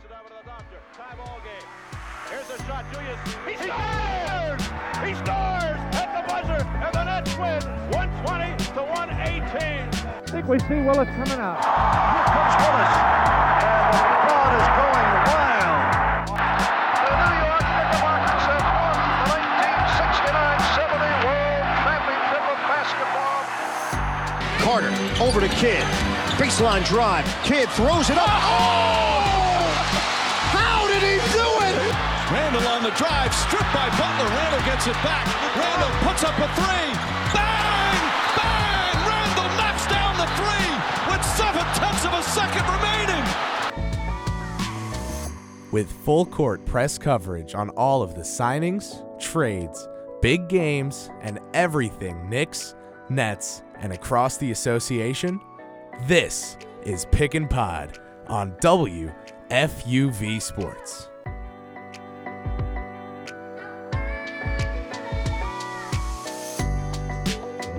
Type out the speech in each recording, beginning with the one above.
Gets it over to the doctor. Tie ball game. Here's a shot. Julius. He scores! He scores at the buzzer, and the Nets win 120 to 118. I think we see Willis coming out. Here comes Willis, and the crowd is going wild. The New York Knickerbockers have won the 1969-70 World Championship of basketball. Carter over to Kidd. Baseline drive. Kidd throws it up. Oh! The drive, stripped by Butler. Randle gets it back. Randle puts up a three. Bang! Bang! Randle knocks down the three with seven tenths of a second remaining. with full court press coverage on all of the signings, trades, big games, and everything Knicks, Nets, and across the association. This is Pick and Pod on WFUV Sports.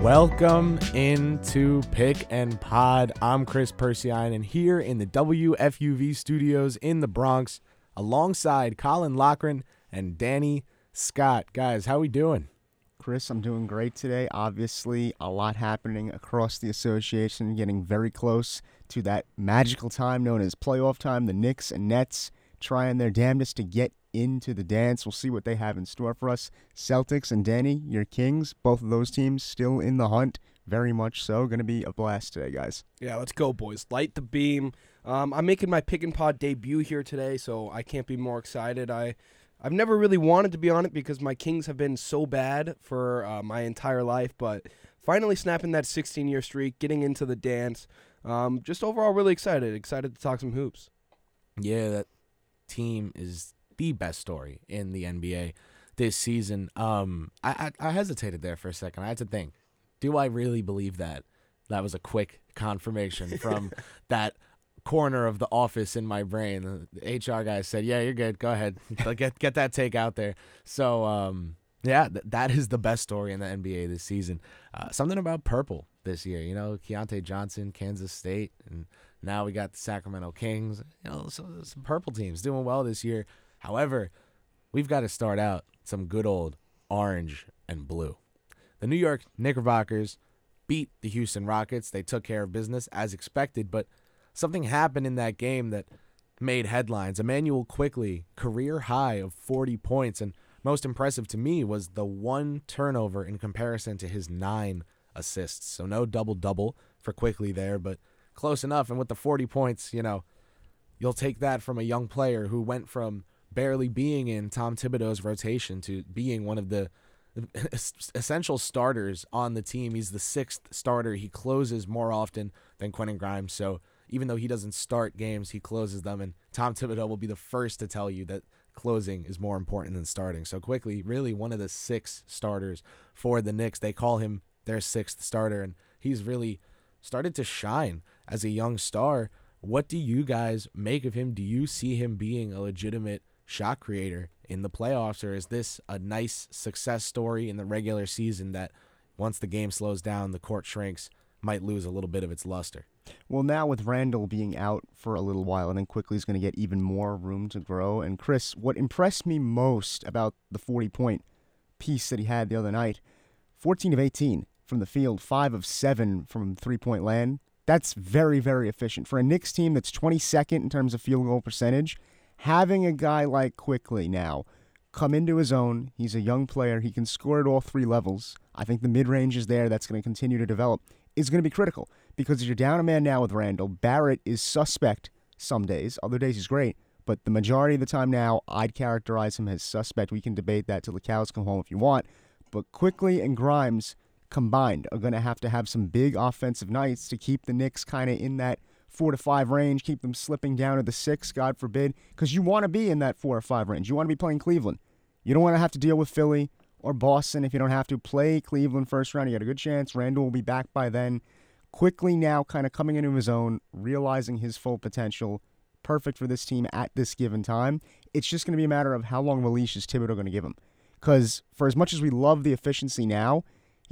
Welcome into Pick and Pod. I'm Kris Pursiainen, and here in the WFUV studios in the Bronx, alongside Colin Loughran and Danny Scott. Guys, how we doing? Kris, I'm doing great today. Obviously, a lot happening across the association, getting very close to that magical time known as playoff time. The Knicks and Nets trying their damnedest to get into the dance. We'll see what they have in store for us. Celtics and Danny, your Kings, both of those teams still in the hunt, very much so. Going to be a blast today, guys. Yeah, let's go, boys. Light the beam. Um, I'm making my pick and pod debut here today, so I can't be more excited. I, I've never really wanted to be on it because my Kings have been so bad for uh, my entire life, but finally snapping that 16 year streak, getting into the dance. Um, just overall, really excited. Excited to talk some hoops. Yeah, that team is the best story in the NBA this season. Um, I, I I hesitated there for a second. I had to think, do I really believe that? That was a quick confirmation from that corner of the office in my brain. The HR guy said, "Yeah, you're good. Go ahead. get get that take out there." So, um, yeah, th- that is the best story in the NBA this season. Uh, something about purple this year, you know, Keyontae Johnson, Kansas State, and now we got the Sacramento Kings. You know, so, some purple teams doing well this year. However, we've got to start out some good old orange and blue. The New York Knickerbockers beat the Houston Rockets. They took care of business as expected, but something happened in that game that made headlines. Immanuel Quickley, career high of 40 points, and most impressive to me was the one turnover in comparison to his nine assists. So no double double for Quickley there, but close enough. And with the 40 points, you know, you'll take that from a young player who went from barely being in Tom Thibodeau's rotation to being one of the essential starters on the team. He's the sixth starter. He closes more often than Quentin Grimes. So even though he doesn't start games, he closes them. And Tom Thibodeau will be the first to tell you that closing is more important than starting. So Quickley, really one of the six starters for the Knicks. They call him their sixth starter, and he's really started to shine as a young star. What do you guys make of him? Do you see him being a legitimate shot creator in the playoffs, or is this a nice success story in the regular season that once the game slows down, the court shrinks, might lose a little bit of its luster? Well, now with Randle being out for a little while, and then Quickley is going to get even more room to grow. And Kris, what impressed me most about the 40 point piece that he had the other night 14 of 18 from the field, 5 of 7 from three point land. That's very, very efficient. For a Knicks team that's 22nd in terms of field goal percentage, having a guy like Quickley now come into his own, he's a young player, he can score at all three levels. I think the mid range is there, that's going to continue to develop, is going to be critical because you're down a man now with Randle. Barrett is suspect some days, other days he's great, but the majority of the time now, I'd characterize him as suspect. We can debate that till the cows come home if you want, but Quickley and Grimes combined are going to have to have some big offensive nights to keep the Knicks kind of in that four to five range, keep them slipping down to the six, God forbid, because you want to be in that four or five range. You want to be playing Cleveland. You don't want to have to deal with Philly or Boston if you don't have to play Cleveland first round. You got a good chance. Randle will be back by then. Quickley now, kind of coming into his own, realizing his full potential. Perfect for this team at this given time. It's just going to be a matter of how long of a leash is Thibodeau going to give him. Because for as much as we love the efficiency now,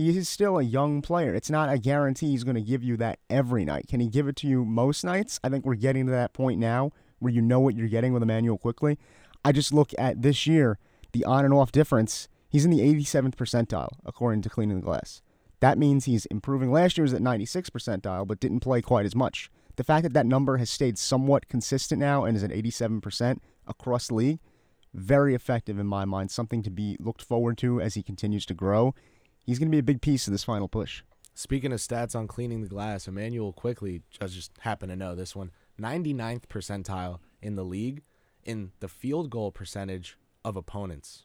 he is still a young player. It's not a guarantee he's going to give you that every night. Can he give it to you most nights? I think we're getting to that point now where you know what you're getting with Immanuel Quickley. I just look at this year, the on and off difference. He's in the 87th percentile according to Cleaning the Glass. That means he's improving. Last year was at 96 percentile, but didn't play quite as much. The fact that that number has stayed somewhat consistent now and is at 87% across the league, very effective in my mind. Something to be looked forward to as he continues to grow. He's going to be a big piece of this final push. Speaking of stats on cleaning the glass, Immanuel Quickley I just happen to know this one 99th percentile in the league in the field goal percentage of opponents.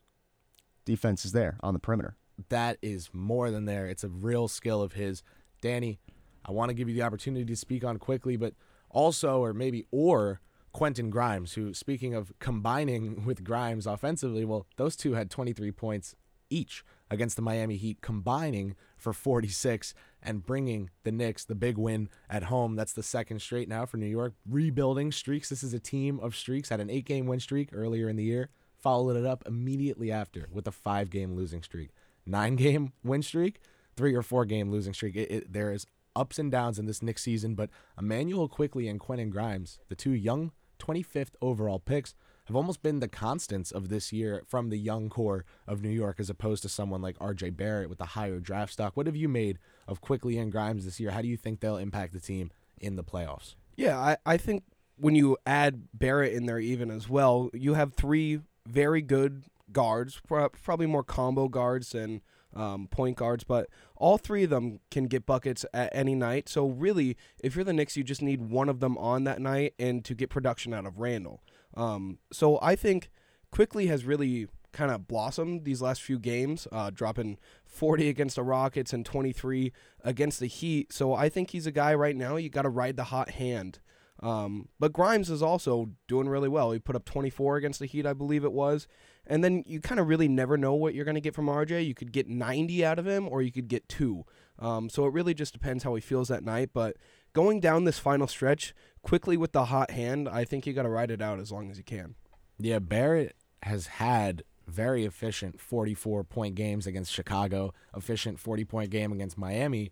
Defense is there on the perimeter. That is more than there. It's a real skill of his. Danny, I want to give you the opportunity to speak on Quickley, but also, or maybe, or Quentin Grimes, who, speaking of combining with Grimes offensively, well, those two had 23 points each against the Miami Heat, combining for 46 and bringing the Knicks the big win at home. That's the second straight now for New York. Rebuilding streaks. This is a team of streaks. Had an eight game win streak earlier in the year, followed it up immediately after with a five game losing streak. Nine game win streak, three or four game losing streak. It, it, there is ups and downs in this Knicks season, but Immanuel Quickley and Quentin Grimes, the two young 25th overall picks, have almost been the constants of this year from the young core of New York as opposed to someone like RJ Barrett with the higher draft stock. What have you made of Quickley and Grimes this year? How do you think they'll impact the team in the playoffs? Yeah, I, I think when you add Barrett in there even as well, you have three very good guards, probably more combo guards than um, point guards, but all three of them can get buckets at any night. So really, if you're the Knicks, you just need one of them on that night and to get production out of Randle. Um, so I think Quickley has really kind of blossomed these last few games, uh, dropping 40 against the Rockets and 23 against the Heat. So I think he's a guy right now you got to ride the hot hand. Um, but Grimes is also doing really well. He put up 24 against the Heat, I believe it was. And then you kind of really never know what you're going to get from RJ. You could get 90 out of him or you could get two. Um, so it really just depends how he feels that night. But going down this final stretch Quickley with the hot hand, I think you got to ride it out as long as you can. Yeah, Barrett has had very efficient 44 point games against Chicago, efficient 40 point game against Miami,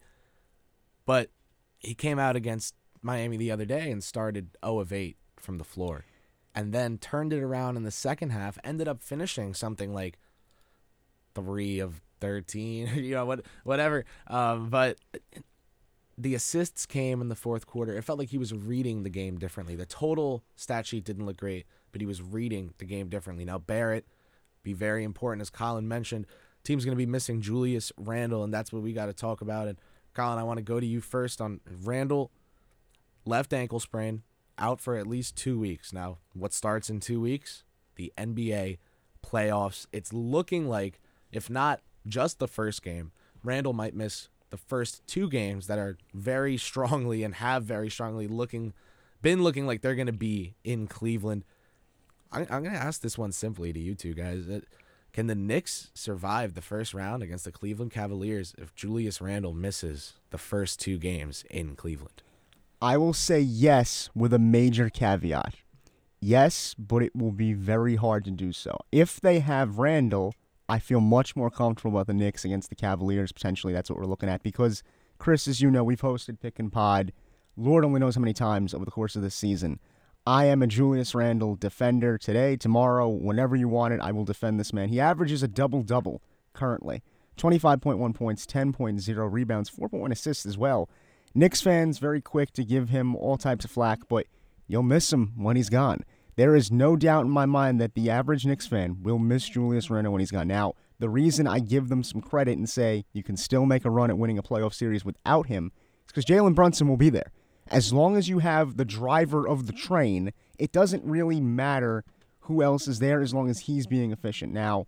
but he came out against Miami the other day and started 0 of 8 from the floor and then turned it around in the second half, ended up finishing something like 3 of 13, you know, what whatever. Um, but the assists came in the fourth quarter. It felt like he was reading the game differently. The total stat sheet didn't look great, but he was reading the game differently. Now Barrett be very important as Colin mentioned. Team's going to be missing Julius Randle, and that's what we got to talk about. And Colin, I want to go to you first on Randle Left ankle sprain, out for at least two weeks. Now, what starts in two weeks? The NBA playoffs. It's looking like, if not just the first game, Randle might miss the first two games that are very strongly and have very strongly looking been looking like they're going to be in Cleveland. I, am going to ask this one simply to you two guys. Uh, can the Knicks survive the first round against the Cleveland Cavaliers if Julius Randle misses the first two games in Cleveland? I will say yes with a major caveat. Yes, but it will be very hard to do so. If they have Randle, I feel much more comfortable about the Knicks against the Cavaliers. Potentially, that's what we're looking at because, Kris, as you know, we've hosted Pick and Pod. Lord only knows how many times over the course of this season. I am a Julius Randle defender today, tomorrow, whenever you want it. I will defend this man. He averages a double double currently 25.1 points, 10.0 rebounds, 4.1 assists as well. Knicks fans very quick to give him all types of flack, but you'll miss him when he's gone. There is no doubt in my mind that the average Knicks fan will miss Julius Randle when he's gone. Now, the reason I give them some credit and say you can still make a run at winning a playoff series without him is because Jalen Brunson will be there. As long as you have the driver of the train, it doesn't really matter who else is there as long as he's being efficient. Now,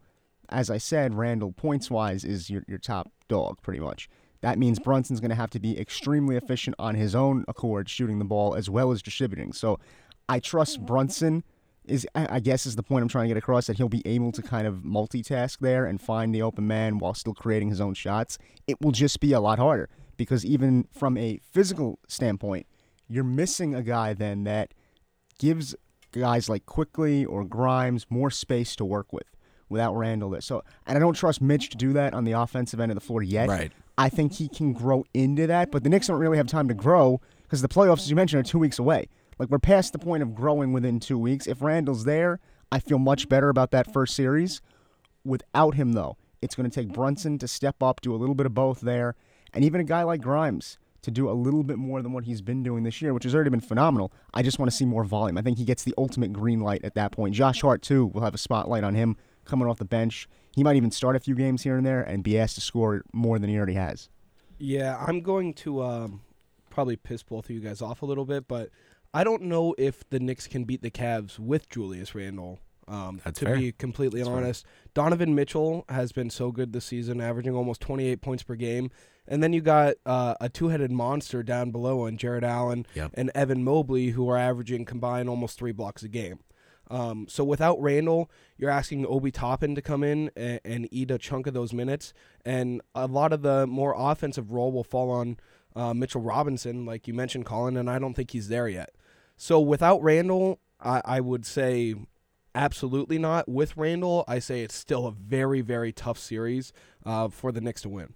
as I said, Randle points wise, is your, your top dog pretty much. That means Brunson's going to have to be extremely efficient on his own accord, shooting the ball as well as distributing. So I trust Brunson is I guess is the point I'm trying to get across that he'll be able to kind of multitask there and find the open man while still creating his own shots. It will just be a lot harder because even from a physical standpoint, you're missing a guy then that gives guys like Quickley or Grimes more space to work with without Randle there. So and I don't trust Mitch to do that on the offensive end of the floor yet. Right. I think he can grow into that, but the Knicks don't really have time to grow because the playoffs, as you mentioned, are two weeks away. Like we're past the point of growing within two weeks. If Randle's there, I feel much better about that first series. Without him, though, it's going to take Brunson to step up, do a little bit of both there, and even a guy like Grimes to do a little bit more than what he's been doing this year, which has already been phenomenal. I just want to see more volume. I think he gets the ultimate green light at that point. Josh Hart, too, will have a spotlight on him coming off the bench. He might even start a few games here and there and be asked to score more than he already has. Yeah, I'm going to um, probably piss both of you guys off a little bit, but I don't know if the Knicks can beat the Cavs with Julius Randle. Um, to fair. be completely That's fair. honest, Donovan Mitchell has been so good this season, averaging almost 28 points per game. And then you got uh, a two-headed monster down below, on Jarrett Allen Yep. and Evan Mobley, who are averaging combined almost three blocks a game. Um, so without Randle, you're asking Obi Toppin to come in and, and eat a chunk of those minutes, and a lot of the more offensive role will fall on uh, Mitchell Robinson, like you mentioned, Colin, and I don't think he's there yet. So without Randle, I, I would say absolutely not. With Randle, I say it's still a very, very tough series uh, for the Knicks to win.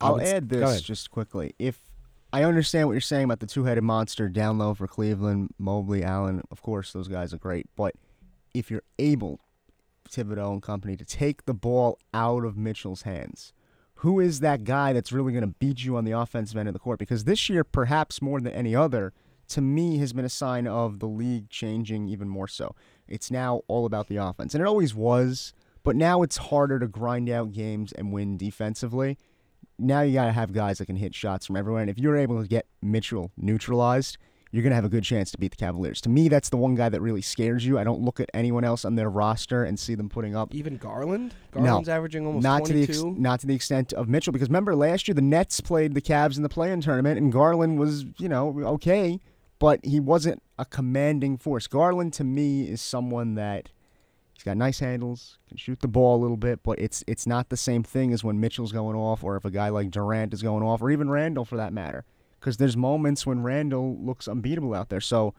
I'll would add this just quickly. If I understand what you're saying about the two-headed monster down low for Cleveland, Mobley, Allen, of course those guys are great, but if you're able, Thibodeau and company, to take the ball out of Mitchell's hands, who is that guy that's really going to beat you on the offensive end of the court? Because this year, perhaps more than any other, to me has been a sign of the league changing even more so. It's now all about the offense, and it always was, but now it's harder to grind out games and win defensively now you got to have guys that can hit shots from everywhere. And if you're able to get Mitchell neutralized, you're going to have a good chance to beat the Cavaliers. To me, that's the one guy that really scares you. I don't look at anyone else on their roster and see them putting up. Even Garland, No, Garland's averaging almost not to the 22. ex- not to the extent of Mitchell because remember last year the Nets played the Cavs in the play-in tournament and Garland was you know okay, but he wasn't a commanding force. Garland to me is someone that he's got nice handles, can shoot the ball a little bit, but it's it's not the same thing as when Mitchell's going off or if a guy like Durant is going off or even Randle for that matter. Because there's moments when Randle looks unbeatable out there. So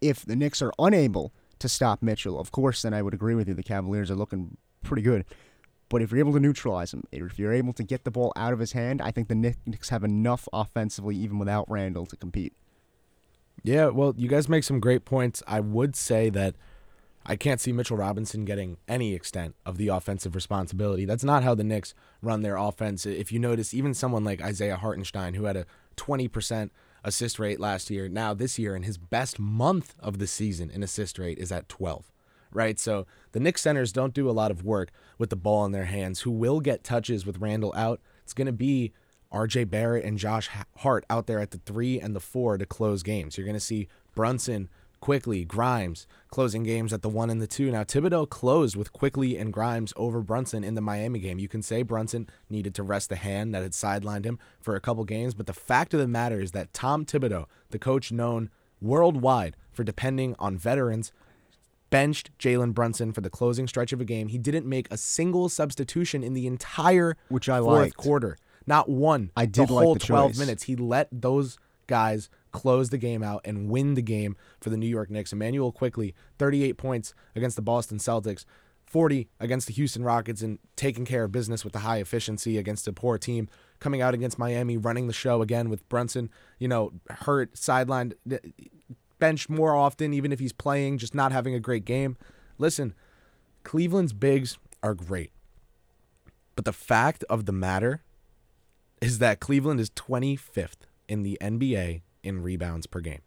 if the Knicks are unable to stop Mitchell, of course, then I would agree with you. The Cavaliers are looking pretty good. But if you're able to neutralize him, if you're able to get the ball out of his hand, I think the Knicks have enough offensively, even without Randle, to compete. Yeah, well, you guys make some great points. I would say that I can't see Mitchell Robinson getting any extent of the offensive responsibility. That's not how the Knicks run their offense. If you notice, even someone like Isaiah Hartenstein, who had a 20% assist rate last year, now this year in his best month of the season in assist rate is at 12. Right? So the Knicks centers don't do a lot of work with the ball in their hands. Who will get touches with Randle out? It's going to be RJ Barrett and Josh Hart out there at the three and the four to close games. You're going to see Brunson, Quickley, Grimes closing games at the one and the two. Now, Thibodeau closed with Quickley and Grimes over Brunson in the Miami game. You can say Brunson needed to rest the hand that had sidelined him for a couple games, but the fact of the matter is that Tom Thibodeau, the coach known worldwide for depending on veterans, benched Jalen Brunson for the closing stretch of a game. He didn't make a single substitution in the entire Which I fourth liked. quarter. Not one. I did the like whole the 12 choice. minutes. He let those guys close the game out and win the game for the New York Knicks. Immanuel Quickley, 38 points against the Boston Celtics, 40 against the Houston Rockets, and taking care of business with the high efficiency against a poor team. Coming out against Miami, running the show again with Brunson, you know, hurt, sidelined, benched more often, even if he's playing, just not having a great game. Listen, Cleveland's bigs are great. But the fact of the matter is that Cleveland is 25th in the NBA in rebounds per game.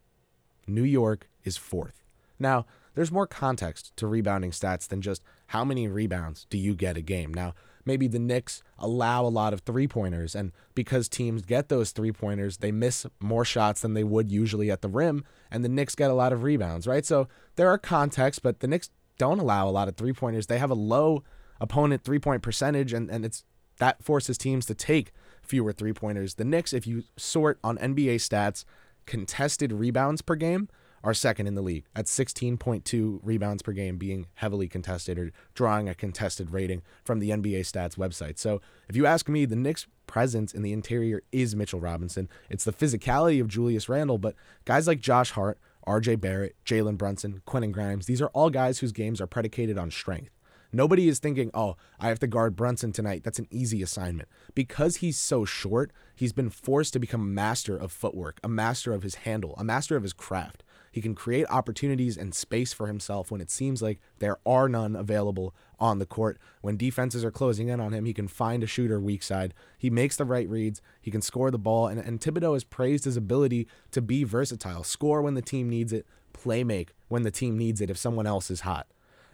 New York is fourth. Now, there's more context to rebounding stats than just how many rebounds do you get a game. Now, maybe the Knicks allow a lot of three pointers, and because teams get those three pointers, they miss more shots than they would usually at the rim, and the Knicks get a lot of rebounds, right? So there are contexts, but the Knicks don't allow a lot of three pointers. They have a low opponent three point percentage, and, and it's that forces teams to take fewer three pointers. The Knicks, if you sort on NBA stats, contested rebounds per game are second in the league at 16.2 rebounds per game being heavily contested or drawing a contested rating from the NBA stats website. So if you ask me, the Knicks presence in the interior is Mitchell Robinson. It's the physicality of Julius Randle, but guys like Josh Hart, RJ Barrett, Jalen Brunson, Quentin Grimes, these are all guys whose games are predicated on strength. Nobody is thinking, oh, I have to guard Brunson tonight. That's an easy assignment. Because he's so short, he's been forced to become a master of footwork, a master of his handle, a master of his craft. He can create opportunities and space for himself when it seems like there are none available on the court. When defenses are closing in on him, he can find a shooter weak side. He makes the right reads. He can score the ball. And, and Thibodeau has praised his ability to be versatile, score when the team needs it, play make when the team needs it if someone else is hot.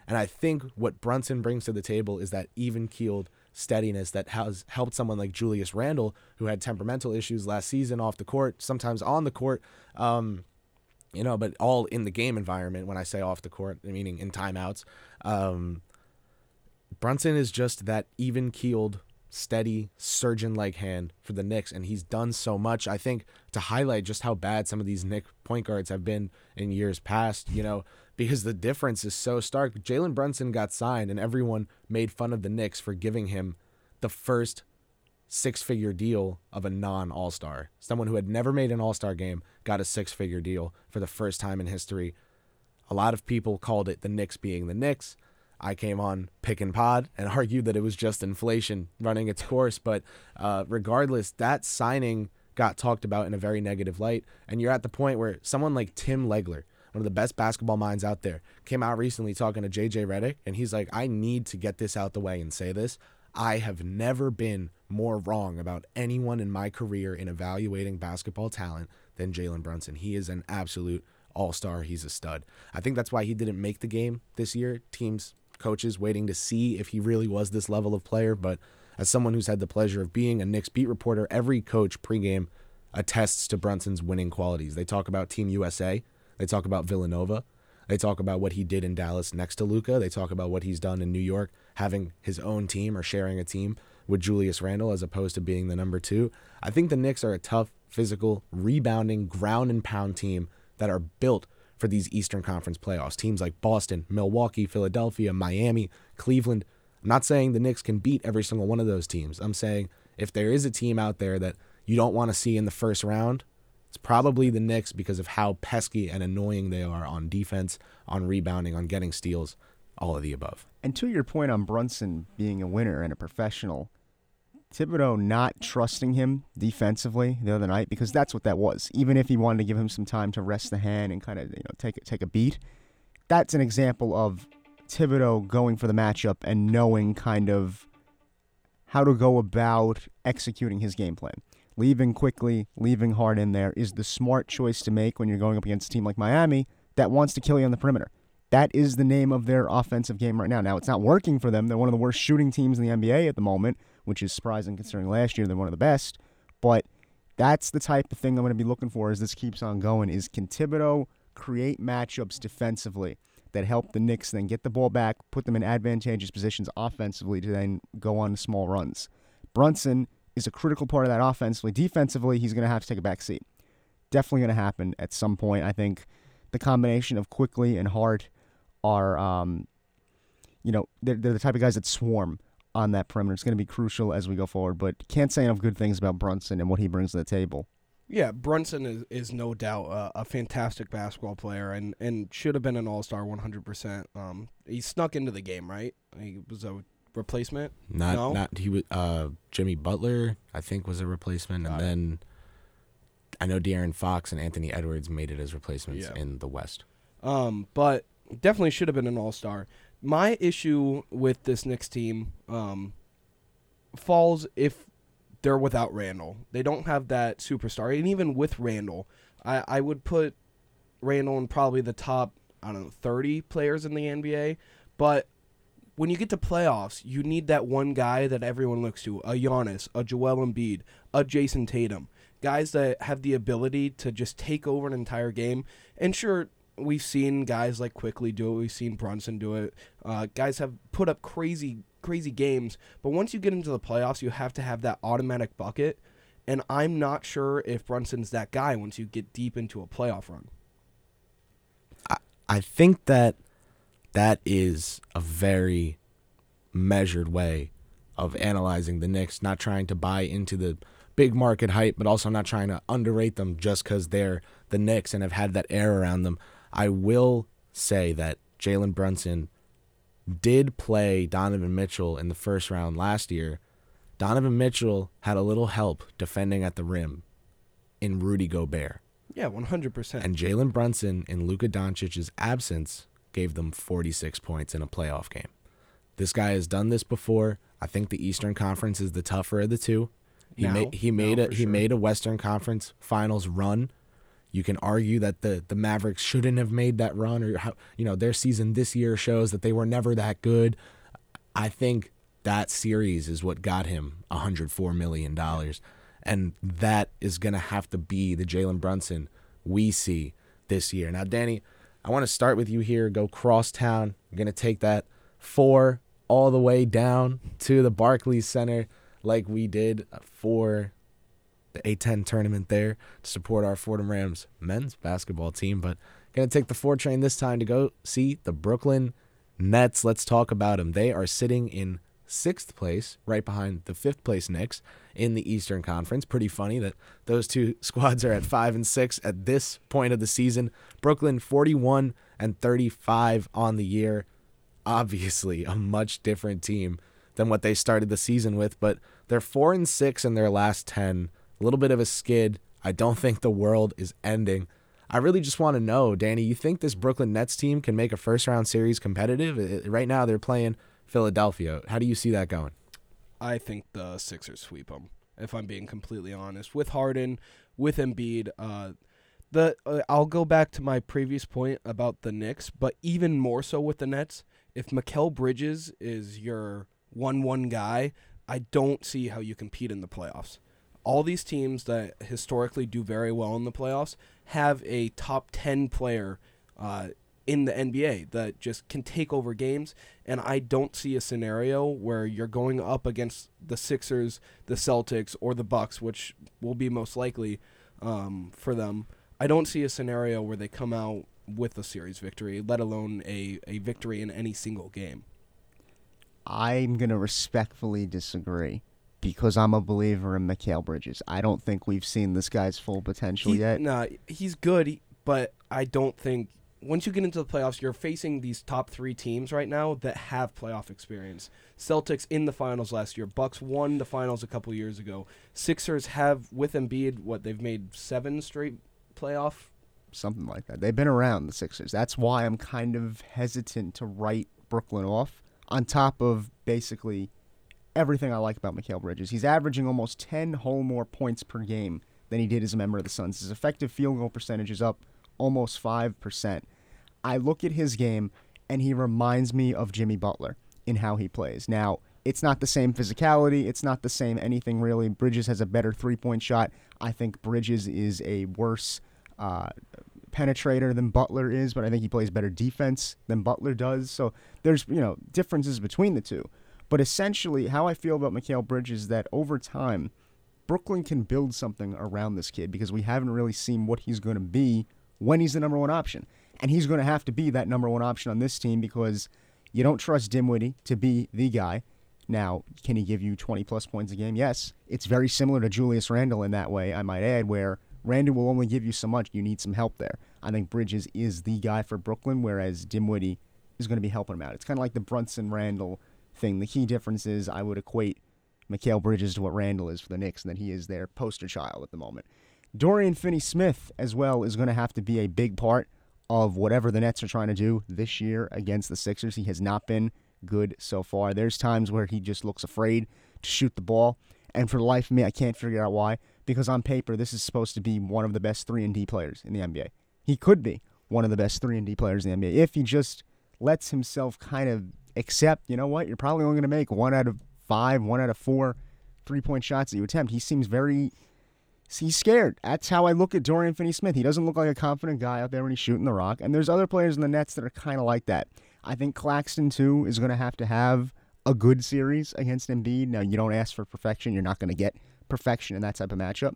And I think what Brunson brings to the table is that even keeled steadiness that has helped someone like Julius Randle, who had temperamental issues last season off the court, sometimes on the court, um, you know, but all in the game environment. When I say off the court, meaning in timeouts. Um, Brunson is just that even keeled, steady, surgeon like hand for the Knicks, and he's done so much. I think to highlight just how bad some of these Knick point guards have been in years past, you know, because the difference is so stark. Jalen Brunson got signed, and everyone made fun of the Knicks for giving him the first six figure deal of a non All Star. Someone who had never made an All Star game got a six figure deal for the first time in history. A lot of people called it the Knicks being the Knicks. I came on pick and pod and argued that it was just inflation running its course. But uh, regardless, that signing got talked about in a very negative light. And you're at the point where someone like Tim Legler, one of the best basketball minds out there, came out recently talking to JJ Redick, and he's like, I need to get this out the way and say this. I have never been more wrong about anyone in my career in evaluating basketball talent than Jalen Brunson. He is an absolute all star. He's a stud. I think that's why he didn't make the game this year. Teams, coaches waiting to see if he really was this level of player. But as someone who's had the pleasure of being a Knicks beat reporter, every coach pregame attests to Brunson's winning qualities. They talk about Team USA, they talk about Villanova, they talk about what he did in Dallas next to Luka, they talk about what he's done in New York, having his own team or sharing a team with Julius Randle as opposed to being the number two. I think the Knicks are a tough, physical, rebounding, ground and pound team that are built for these Eastern Conference playoffs. Teams like Boston, Milwaukee, Philadelphia, Miami, Cleveland. I'm not saying the Knicks can beat every single one of those teams. I'm saying if there is a team out there that you don't want to see in the first round, it's probably the Knicks because of how pesky and annoying they are on defense, on rebounding, on getting steals, all of the above. And to your point on Brunson being a winner and a professional, Thibodeau not trusting him defensively the other night because that's what that was. Even if he wanted to give him some time to rest the hand and kind of you know take take a beat, that's an example of Thibodeau going for the matchup and knowing kind of how to go about executing his game plan. Leaving Quickley, leaving Hart in there is the smart choice to make when you're going up against a team like Miami that wants to kill you on the perimeter. That is the name of their offensive game right now. Now, it's not working for them. They're one of the worst shooting teams in the NBA at the moment, which is surprising considering last year they're one of the best. But that's the type of thing I'm going to be looking for as this keeps on going is can Thibodeau create matchups defensively that help the Knicks then get the ball back, put them in advantageous positions offensively to then go on small runs. Brunson is a critical part of that offensively. Defensively, he's going to have to take a back seat. Definitely going to happen at some point. I think the combination of Quickley and Hart are, um, you know, they're, they're the type of guys that swarm on that perimeter. It's going to be crucial as we go forward, but can't say enough good things about Brunson and what he brings to the table. Yeah, Brunson is, is no doubt a, a fantastic basketball player and, and should have been an All Star 100%. Um, he snuck into the game, right? He was a replacement. Not No? not he was uh Jimmy Butler I think was a replacement and it. then I know De'Aaron Fox and Anthony Edwards made it as replacements Yeah. in the West. Um, but definitely should have been an all star. My issue with this Knicks team um, falls if they're without Randle. They don't have that superstar. And even with Randle, I, I would put Randle in probably the top, I don't know, 30 players in the NBA. But when you get to playoffs, you need that one guy that everyone looks to a Giannis, a Joel Embiid, a Jayson Tatum. Guys that have the ability to just take over an entire game. And sure, we've seen guys like Quickley do it. We've seen Brunson do it. Uh, guys have put up crazy, crazy games. But once you get into the playoffs, you have to have that automatic bucket. And I'm not sure if Brunson's that guy once you get deep into a playoff run. I think that that is a very measured way of analyzing the Knicks, not trying to buy into the big market hype, but also not trying to underrate them just because they're the Knicks and have had that air around them. I will say that Jalen Brunson did play Donovan Mitchell in the first round last year. Donovan Mitchell had a little help defending at the rim in Rudy Gobert. Yeah, 100%. And Jalen Brunson in Luka Doncic's absence gave them 46 points in a playoff game. This guy has done this before. I think the Eastern Conference is the tougher of the two. He Now. made he made a for he made a Western Conference Finals run. You can argue that the the Mavericks shouldn't have made that run, or how you know their season this year shows that they were never that good. I think that series is what got him 104 million dollars, and that is gonna have to be the Jalen Brunson we see this year. Now, Danny, I want to start with you here. Go cross town. You're gonna take that four all the way down to the Barclays Center, like we did for the A10 tournament there to support our Fordham Rams men's basketball team. But gonna take the four train this time to go see the Brooklyn Nets. Let's talk about them. They are sitting in sixth place, right behind the fifth place Knicks in the Eastern Conference. Pretty funny that those two squads are at five and six at this point of the season. Brooklyn 41 and 35 on the year. Obviously, a much different team than what they started the season with, but they're four and six in their last ten. A little bit of a skid. I don't think the world is ending. I really just want to know, Danny, you think this Brooklyn Nets team can make a first round series competitive? Right now, they're playing Philadelphia. How do you see that going? I think the Sixers sweep them. If I'm being completely honest, with Harden, with Embiid, uh, the uh, I'll go back to my previous point about the Knicks, but even more so with the Nets. If Mikal Bridges is your one-one guy, I don't see how you compete in the playoffs. All these teams that historically do very well in the playoffs have a top ten player uh, in the NBA that just can take over games. And I don't see a scenario where you're going up against the Sixers, the Celtics, or the Bucks, which will be most likely um, for them. I don't see a scenario where they come out with a series victory, let alone a, a victory in any single game. I'm going to respectfully disagree because I'm a believer in Mikal Bridges. I don't think we've seen this guy's full potential He- yet. Nah, he's good, but I don't think once you get into the playoffs, you're facing these top three teams right now that have playoff experience. Celtics in the finals last year. Bucks won the finals a couple years ago. Sixers have with Embiid what they've made seven straight playoff. Something like that. They've been around the Sixers. That's why I'm kind of hesitant to write Brooklyn off. On top of basically everything I like about Mikal Bridges, he's averaging almost 10 whole more points per game than he did as a member of the Suns. His effective field goal percentage is up almost 5%. I look at his game and he reminds me of Jimmy Butler in how he plays. Now, it's not the same physicality, it's not the same anything really. Bridges has a better three point shot. I think Bridges is a worse uh, penetrator than Butler is, but I think he plays better defense than Butler does. So there's, you know, differences between the two. But essentially, how I feel about Mikal Bridges is that over time, Brooklyn can build something around this kid because we haven't really seen what he's going to be when he's the number one option. And he's going to have to be that number one option on this team because you don't trust Dinwiddie to be the guy. Now, can he give you 20 plus points a game? Yes. It's very similar to Julius Randle in that way, I might add, where Randle will only give you so much. You need some help there. I think Bridges is the guy for Brooklyn, whereas Dinwiddie is going to be helping him out. It's kind of like the Brunson Randle thing. The key difference is I would equate Mikal Bridges to what Randle is for the Knicks, and that he is their poster child at the moment. Dorian Finney Smith, as well, is going to have to be a big part of whatever the Nets are trying to do this year against the Sixers. He has not been good so far. There's times where he just looks afraid to shoot the ball, and for the life of me, I can't figure out why. Because on paper, this is supposed to be one of the best three and D players in the NBA. He could be one of the best three and D players in the NBA if he just lets himself kind of accept. You know what? You're probably only going to make one out of five, one out of four three point shots that you attempt. He seems very he's scared. That's how I look at Dorian Finney-Smith. He doesn't look like a confident guy out there when he's shooting the rock. And there's other players in the Nets that are kind of like that. I think Claxton too is going to have to have a good series against Embiid. Now you don't ask for perfection; you're not going to get perfection in that type of matchup.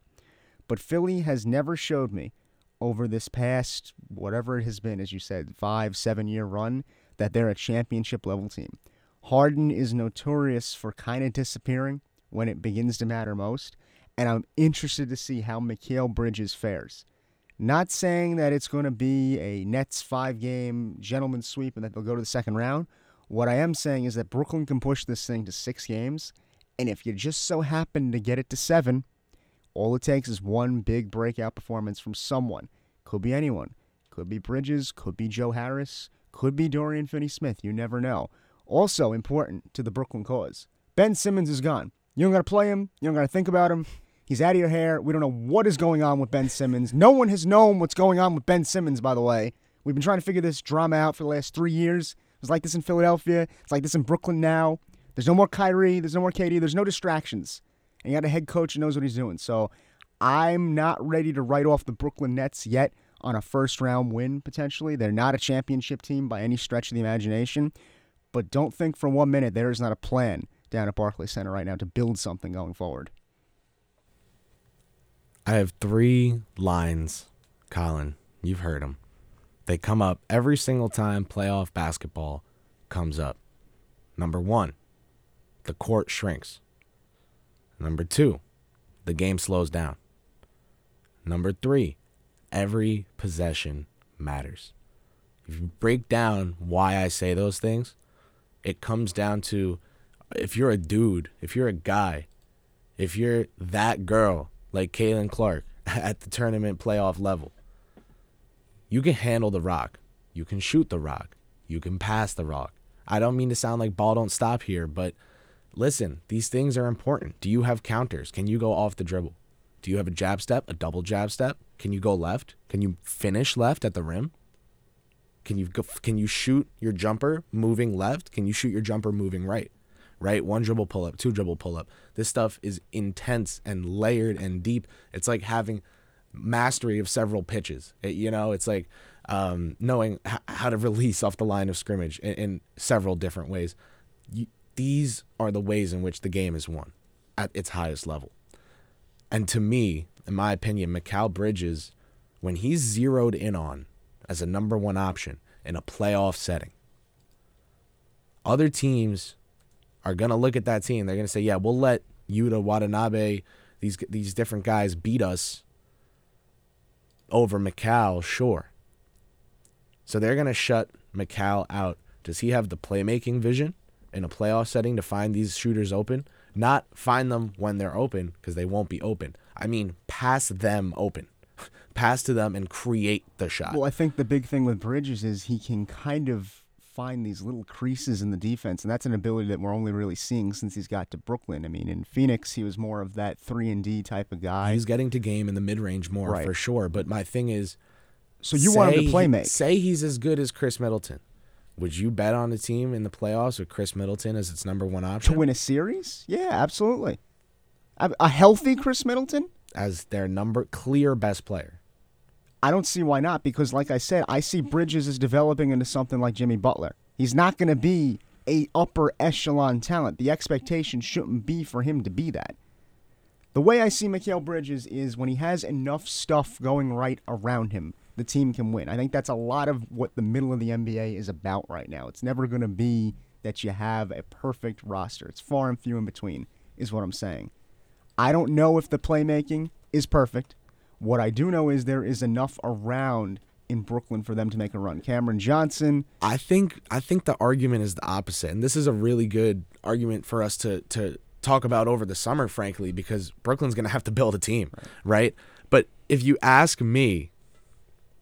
But Philly has never showed me over this past whatever it has been, as you said, five, seven year run, that they're a championship level team. Harden is notorious for kind of disappearing when it begins to matter most and I'm interested to see how Mikal Bridges fares. Not saying that it's going to be a Nets five game gentleman sweep and that they'll go to the second round. What I am saying is that Brooklyn can push this thing to six games, and if you just so happen to get it to seven, All it takes is one big breakout performance from someone. Could be anyone. Could be Bridges, could be Joe Harris, could be Dorian Finney Smith. You never know. Also important to the Brooklyn cause. Ben Simmons is gone. You don't got to play him. You don't got to think about him. He's out of your hair. We don't know what is going on with Ben Simmons. No one has known what's going on with Ben Simmons, by the way. We've been trying to figure this drama out for the last three years. It was like this in Philadelphia. It's like this in Brooklyn now. There's no more Kyrie. There's no more KD. There's no distractions. And you got a head coach who knows what he's doing. So I'm not ready to write off the Brooklyn Nets yet on a first round win, potentially. They're not a championship team by any stretch of the imagination. But don't think for one minute there is not a plan down at Barclays Center right now to build something going forward. I have three lines, Colin. You've heard them. They come up every single time playoff basketball comes up. Number one, the court shrinks. Number two, the game slows down. Number three, every possession matters. If you break down why I say those things, it comes down to if you're a dude, if you're a guy, if you're that girl like Caitlin Clark at the tournament playoff level, you can handle the rock. You can shoot the rock. You can pass the rock. I don't mean to sound like ball don't stop here, but listen, these things are important. Do you have counters? Can you go off the dribble? Do you have a jab step, a double jab step? Can you go left? Can you finish left at the rim? Can you go, can you shoot your jumper moving left? Can you shoot your jumper moving right? Right? One dribble pull up, two dribble pull up. This stuff is intense and layered and deep. It's like having mastery of several pitches. It, you know, it's like um, knowing h- how to release off the line of scrimmage in, in several different ways. You, these are the ways in which the game is won at its highest level. And to me, in my opinion, Mikal Bridges, when he's zeroed in on as a number one option in a playoff setting, other teams are going to look at that team. They're going to say, yeah, we'll let Yuta, Watanabe, these, these different guys beat us over Mikal, sure. So they're going to shut Mikal out. Does he have the playmaking vision in a playoff setting to find these shooters open? Not find them when they're open because they won't be open. I mean, pass them open. pass to them and create the shot. Well, I think the big thing with Bridges is he can kind of find these little creases in the defense, and that's an ability that we're only really seeing since he's got to Brooklyn. I mean, in Phoenix, he was more of that three and D type of guy. He's getting to game in the mid range more Right. for sure. But my thing is, so you want him to play make? Say he's as good as Khris Middleton. Would you bet on a team in the playoffs with Khris Middleton as its number one option to win a series? Yeah, absolutely. A a healthy Khris Middleton? as their number clear best player? I don't see why not because, like I said, I see Bridges as developing into something like Jimmy Butler. He's not going to be a upper echelon talent. The expectation shouldn't be for him to be that. The way I see Mikal Bridges is when he has enough stuff going right around him, the team can win. I think that's a lot of what the middle of the NBA is about right now. It's never going to be that you have a perfect roster. It's far and few in between, is what I'm saying. I don't know if the playmaking is perfect. What I do know is there is enough around in Brooklyn for them to make a run. Cameron Johnson, I think I think the argument is the opposite, and this is a really good argument for us to to talk about over the summer, frankly, because Brooklyn's going to have to build a team, right. But if you ask me,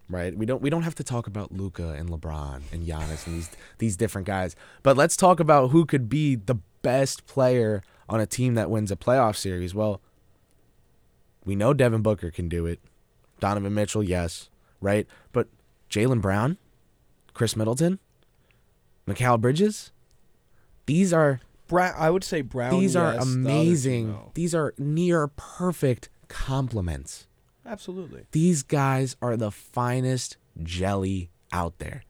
right, we don't we don't have to talk about Luka and LeBron and Giannis and these these different guys, but let's talk about who could be the best player on a team that wins a playoff series. Well, we know Devin Booker can do it. Donovan Mitchell, yes, right? But Jaylen Brown, Khris Middleton, Mikal Bridges, these are Brown, I would say Brown. these are yes, two, amazing. These are near perfect compliments. Absolutely. These guys are the finest jelly out there.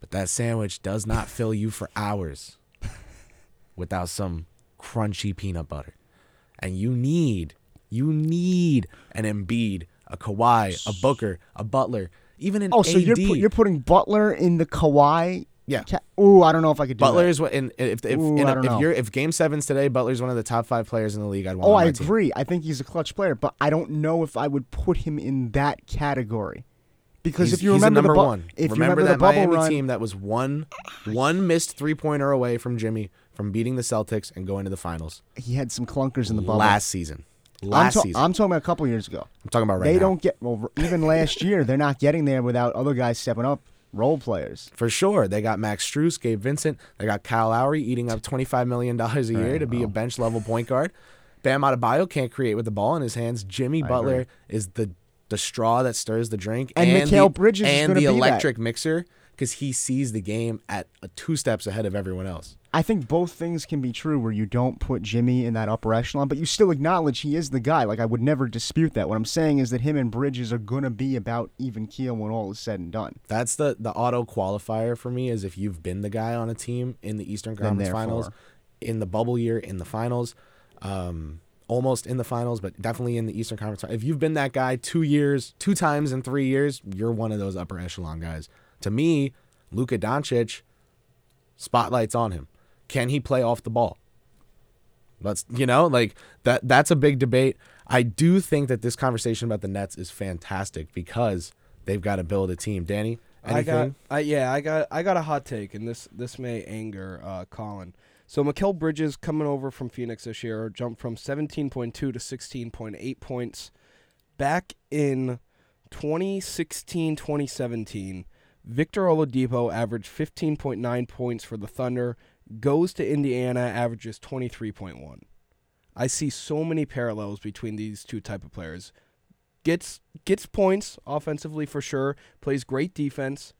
But that sandwich does not fill you for hours without some crunchy peanut butter. And you need, you need an Embiid, a Kawhi, a Booker, a Butler, even an Oh, so AD. you're put, you're putting Butler in the Kawhi? Yeah. Ca- Ooh, I don't know if I could do Butler that. is what in if if Ooh, in I a- don't if know. you're if Game Seven's today, Butler's one of the top five players in the league. I'd want. Oh, on I team. agree. I think he's a clutch player, but I don't know if I would put him in that category. Because He's, if you he's remember number the bu- one. if remember, you remember that the bubble Miami run, team that was one one missed three pointer away from Jimmy from beating the Celtics and going to the finals he had some clunkers in the bubble. last season. I'm, last ta- season. I'm talking about a couple years ago. I'm talking about right they now. don't get well. Even last year, they're not getting there without other guys stepping up, role players. For sure. They got Max Strus, Gabe Vincent. They got Kyle Lowry eating up $25 million a year to be a oh. bench level point guard. Bam Adebayo can't create with the ball in his hands. Jimmy Butler agree. is the the straw that stirs the drink. And the, Bridges is and the be that. electric mixer because he sees the game at two steps ahead of everyone else. I think both things can be true where you don't put Jimmy in that upper echelon, but you still acknowledge he is the guy. Like I would never dispute that. What I'm saying is that him and Bridges are gonna be about even keel when all is said and done. That's the the auto qualifier for me is if you've been the guy on a team in the Eastern Conference. Finals, in the bubble year, in the finals, um, almost in the finals, but definitely in the Eastern Conference. If you've been that guy two years, two times in three years, you're one of those upper echelon guys. To me, Luka Doncic, spotlights on him. Can he play off the ball? Let's you know like that. That's a big debate. I do think that this conversation about the Nets is fantastic because they've got to build a team. Danny, I got, anything? I yeah, I got, I got a hot take, and this this may anger uh, Colin. So Mikal Bridges coming over from Phoenix this year jumped from 17.2 to 16.8 points. Back in 2016, 2017, Victor Oladipo averaged 15.9 points for the Thunder. Goes to Indiana, averages 23.1. I see so many parallels between these two type of players gets gets points offensively for sure, plays great defense.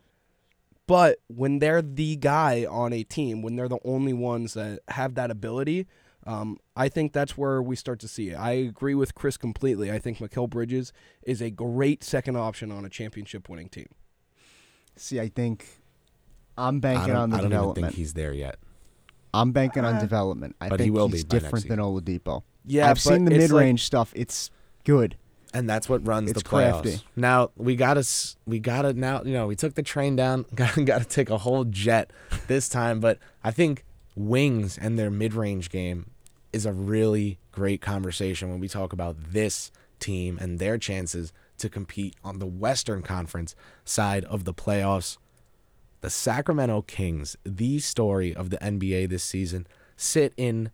But when they're the guy on a team, when they're the only ones that have that ability, um, I think that's where we start to see it. I agree with Kris completely. I think Mikal Bridges is a great second option on a championship winning team. See, I think I'm banking on the I don't even development. think he's there yet. I'm banking on Uh, development. I But he think will he's be different than Oladipo. Yeah, I've seen the it's mid like- range stuff. It's good. and that's what runs It's the playoffs. crafty. Now we gotta we gotta now you know we took the train down, got got to take a whole jet this time. But I think Wings and their mid range game is a really great conversation when we talk about this team and their chances to compete on the Western Conference side of the playoffs. The Sacramento Kings, the story of the NBA this season, sit in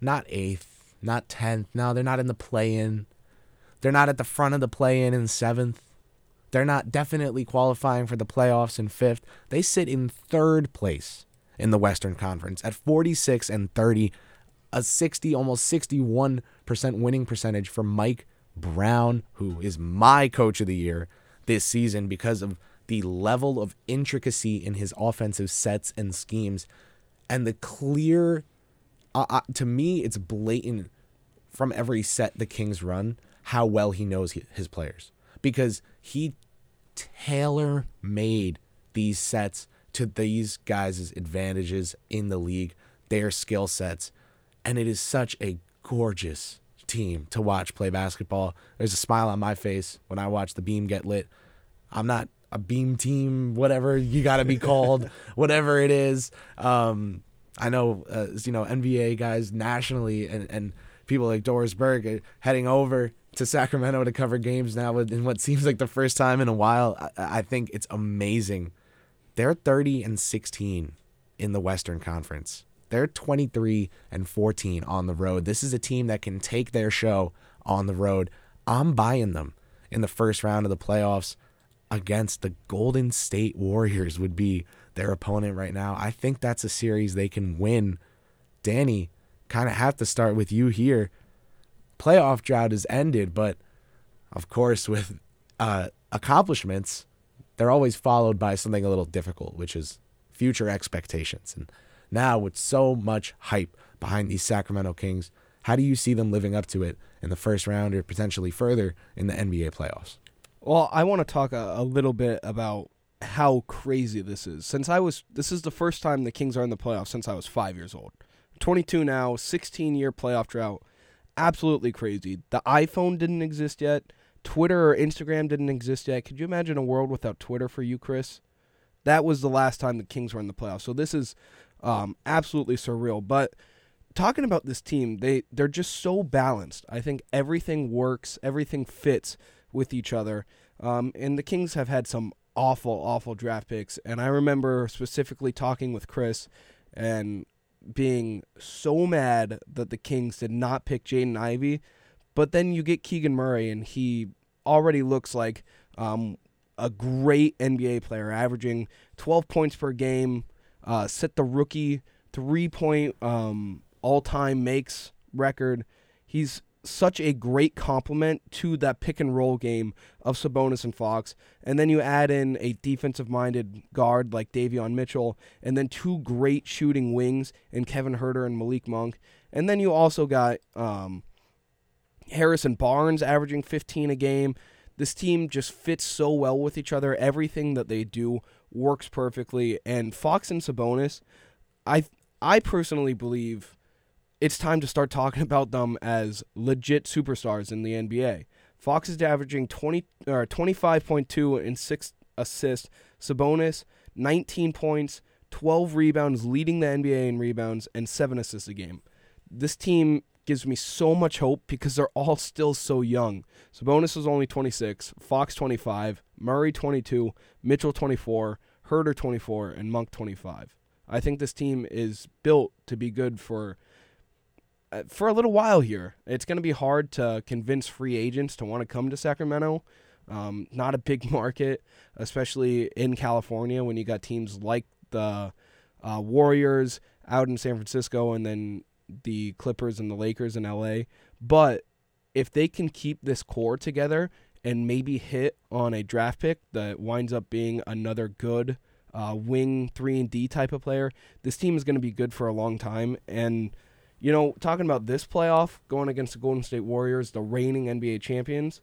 not eighth, not tenth. No, they're not in the play in. They're not at the front of the play in in seventh. They're not definitely qualifying for the playoffs in fifth. They sit in third place in the Western Conference at 46 and 30, a 60, almost 61% winning percentage for Mike Brown, who is my coach of the year this season because of the level of intricacy in his offensive sets and schemes and the clear uh, uh, to me it's blatant from every set the Kings run how well he knows hi- his players. Because he tailor made these sets to these guys' advantages in the league, their skill sets, and it is such a gorgeous team to watch play basketball. There's a smile on my face when I watch the beam get lit. I'm not a beam team, whatever you got to be called, whatever it is. Um, I know, uh, you know, NBA guys nationally and, and people like Doris Burke heading over to Sacramento to cover games now in what seems like the first time in a while. I, I think it's amazing. They're 30 and 16 in the Western Conference. They're 23 and 14 on the road. This is a team that can take their show on the road. I'm buying them in the first round of the playoffs against the Golden State Warriors would be their opponent right now. I think that's a series they can win. Danny, kind of have to start with you here. Playoff drought is ended, but of course, with uh, accomplishments, they're always followed by something a little difficult, which is future expectations. And now, with so much hype behind these Sacramento Kings, how do you see them living up to it in the first round or potentially further in the NBA playoffs? Well, I want to talk a, a little bit about how crazy this is. Since I was, this is the first time the Kings are in the playoffs since I was five years old. 22 now, 16 year playoff drought. Absolutely crazy. The iPhone didn't exist yet. Twitter or Instagram didn't exist yet. Could you imagine a world without Twitter for you, Kris? That was the last time the Kings were in the playoffs. So this is um, absolutely surreal. But talking about this team, they they're just so balanced. I think everything works, everything fits with each other. Um, and the Kings have had some awful, awful draft picks. And I remember specifically talking with Kris and being so mad that the Kings did not pick Jaden Ivey. But then you get Keegan Murray, and he already looks like um, a great NBA player, averaging 12 points per game, uh, set the rookie three point um, all time makes record. He's such a great complement to that pick and roll game of Sabonis and Fox. And then you add in a defensive minded guard like Davion Mitchell, and then two great shooting wings in Kevin Huerter and Malik Monk. And then you also got um, Harrison Barnes averaging 15 a game. This team just fits so well with each other. Everything that they do works perfectly. And Fox and Sabonis, I I personally believe it's time to start talking about them as legit superstars in the NBA. Fox is averaging 20 uh, or 25.2 and 6 assists. Sabonis 19 points, 12 rebounds, leading the NBA in rebounds and 7 assists a game. This team gives me so much hope because they're all still so young. Sabonis is only 26, Fox 25, Murray 22, Mitchell 24, Huerter 24 and Monk 25. I think this team is built to be good for uh, for a little while here. It's going to be hard to convince free agents to want to come to Sacramento. Um, not a big market, especially in California when you got teams like the uh, Warriors out in San Francisco and then the Clippers and the Lakers in LA. But if they can keep this core together and maybe hit on a draft pick that winds up being another good uh, wing three and D type of player, this team is going to be good for a long time. And you know, talking about this playoff going against the Golden State Warriors, the reigning NBA champions,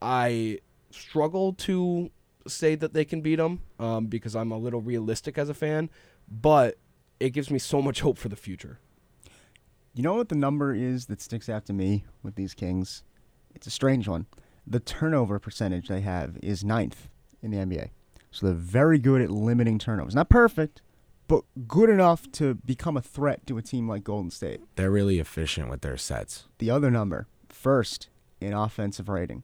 I struggle to say that they can beat them um, because I'm a little realistic as a fan, but it gives me so much hope for the future. You know what the number is that sticks out to me with these Kings? It's a strange one. The turnover percentage they have is ninth in the NBA. So they're very good at limiting turnovers. Not perfect, but good enough to become a threat to a team like Golden State. They're really efficient with their sets. The other number, first in offensive rating.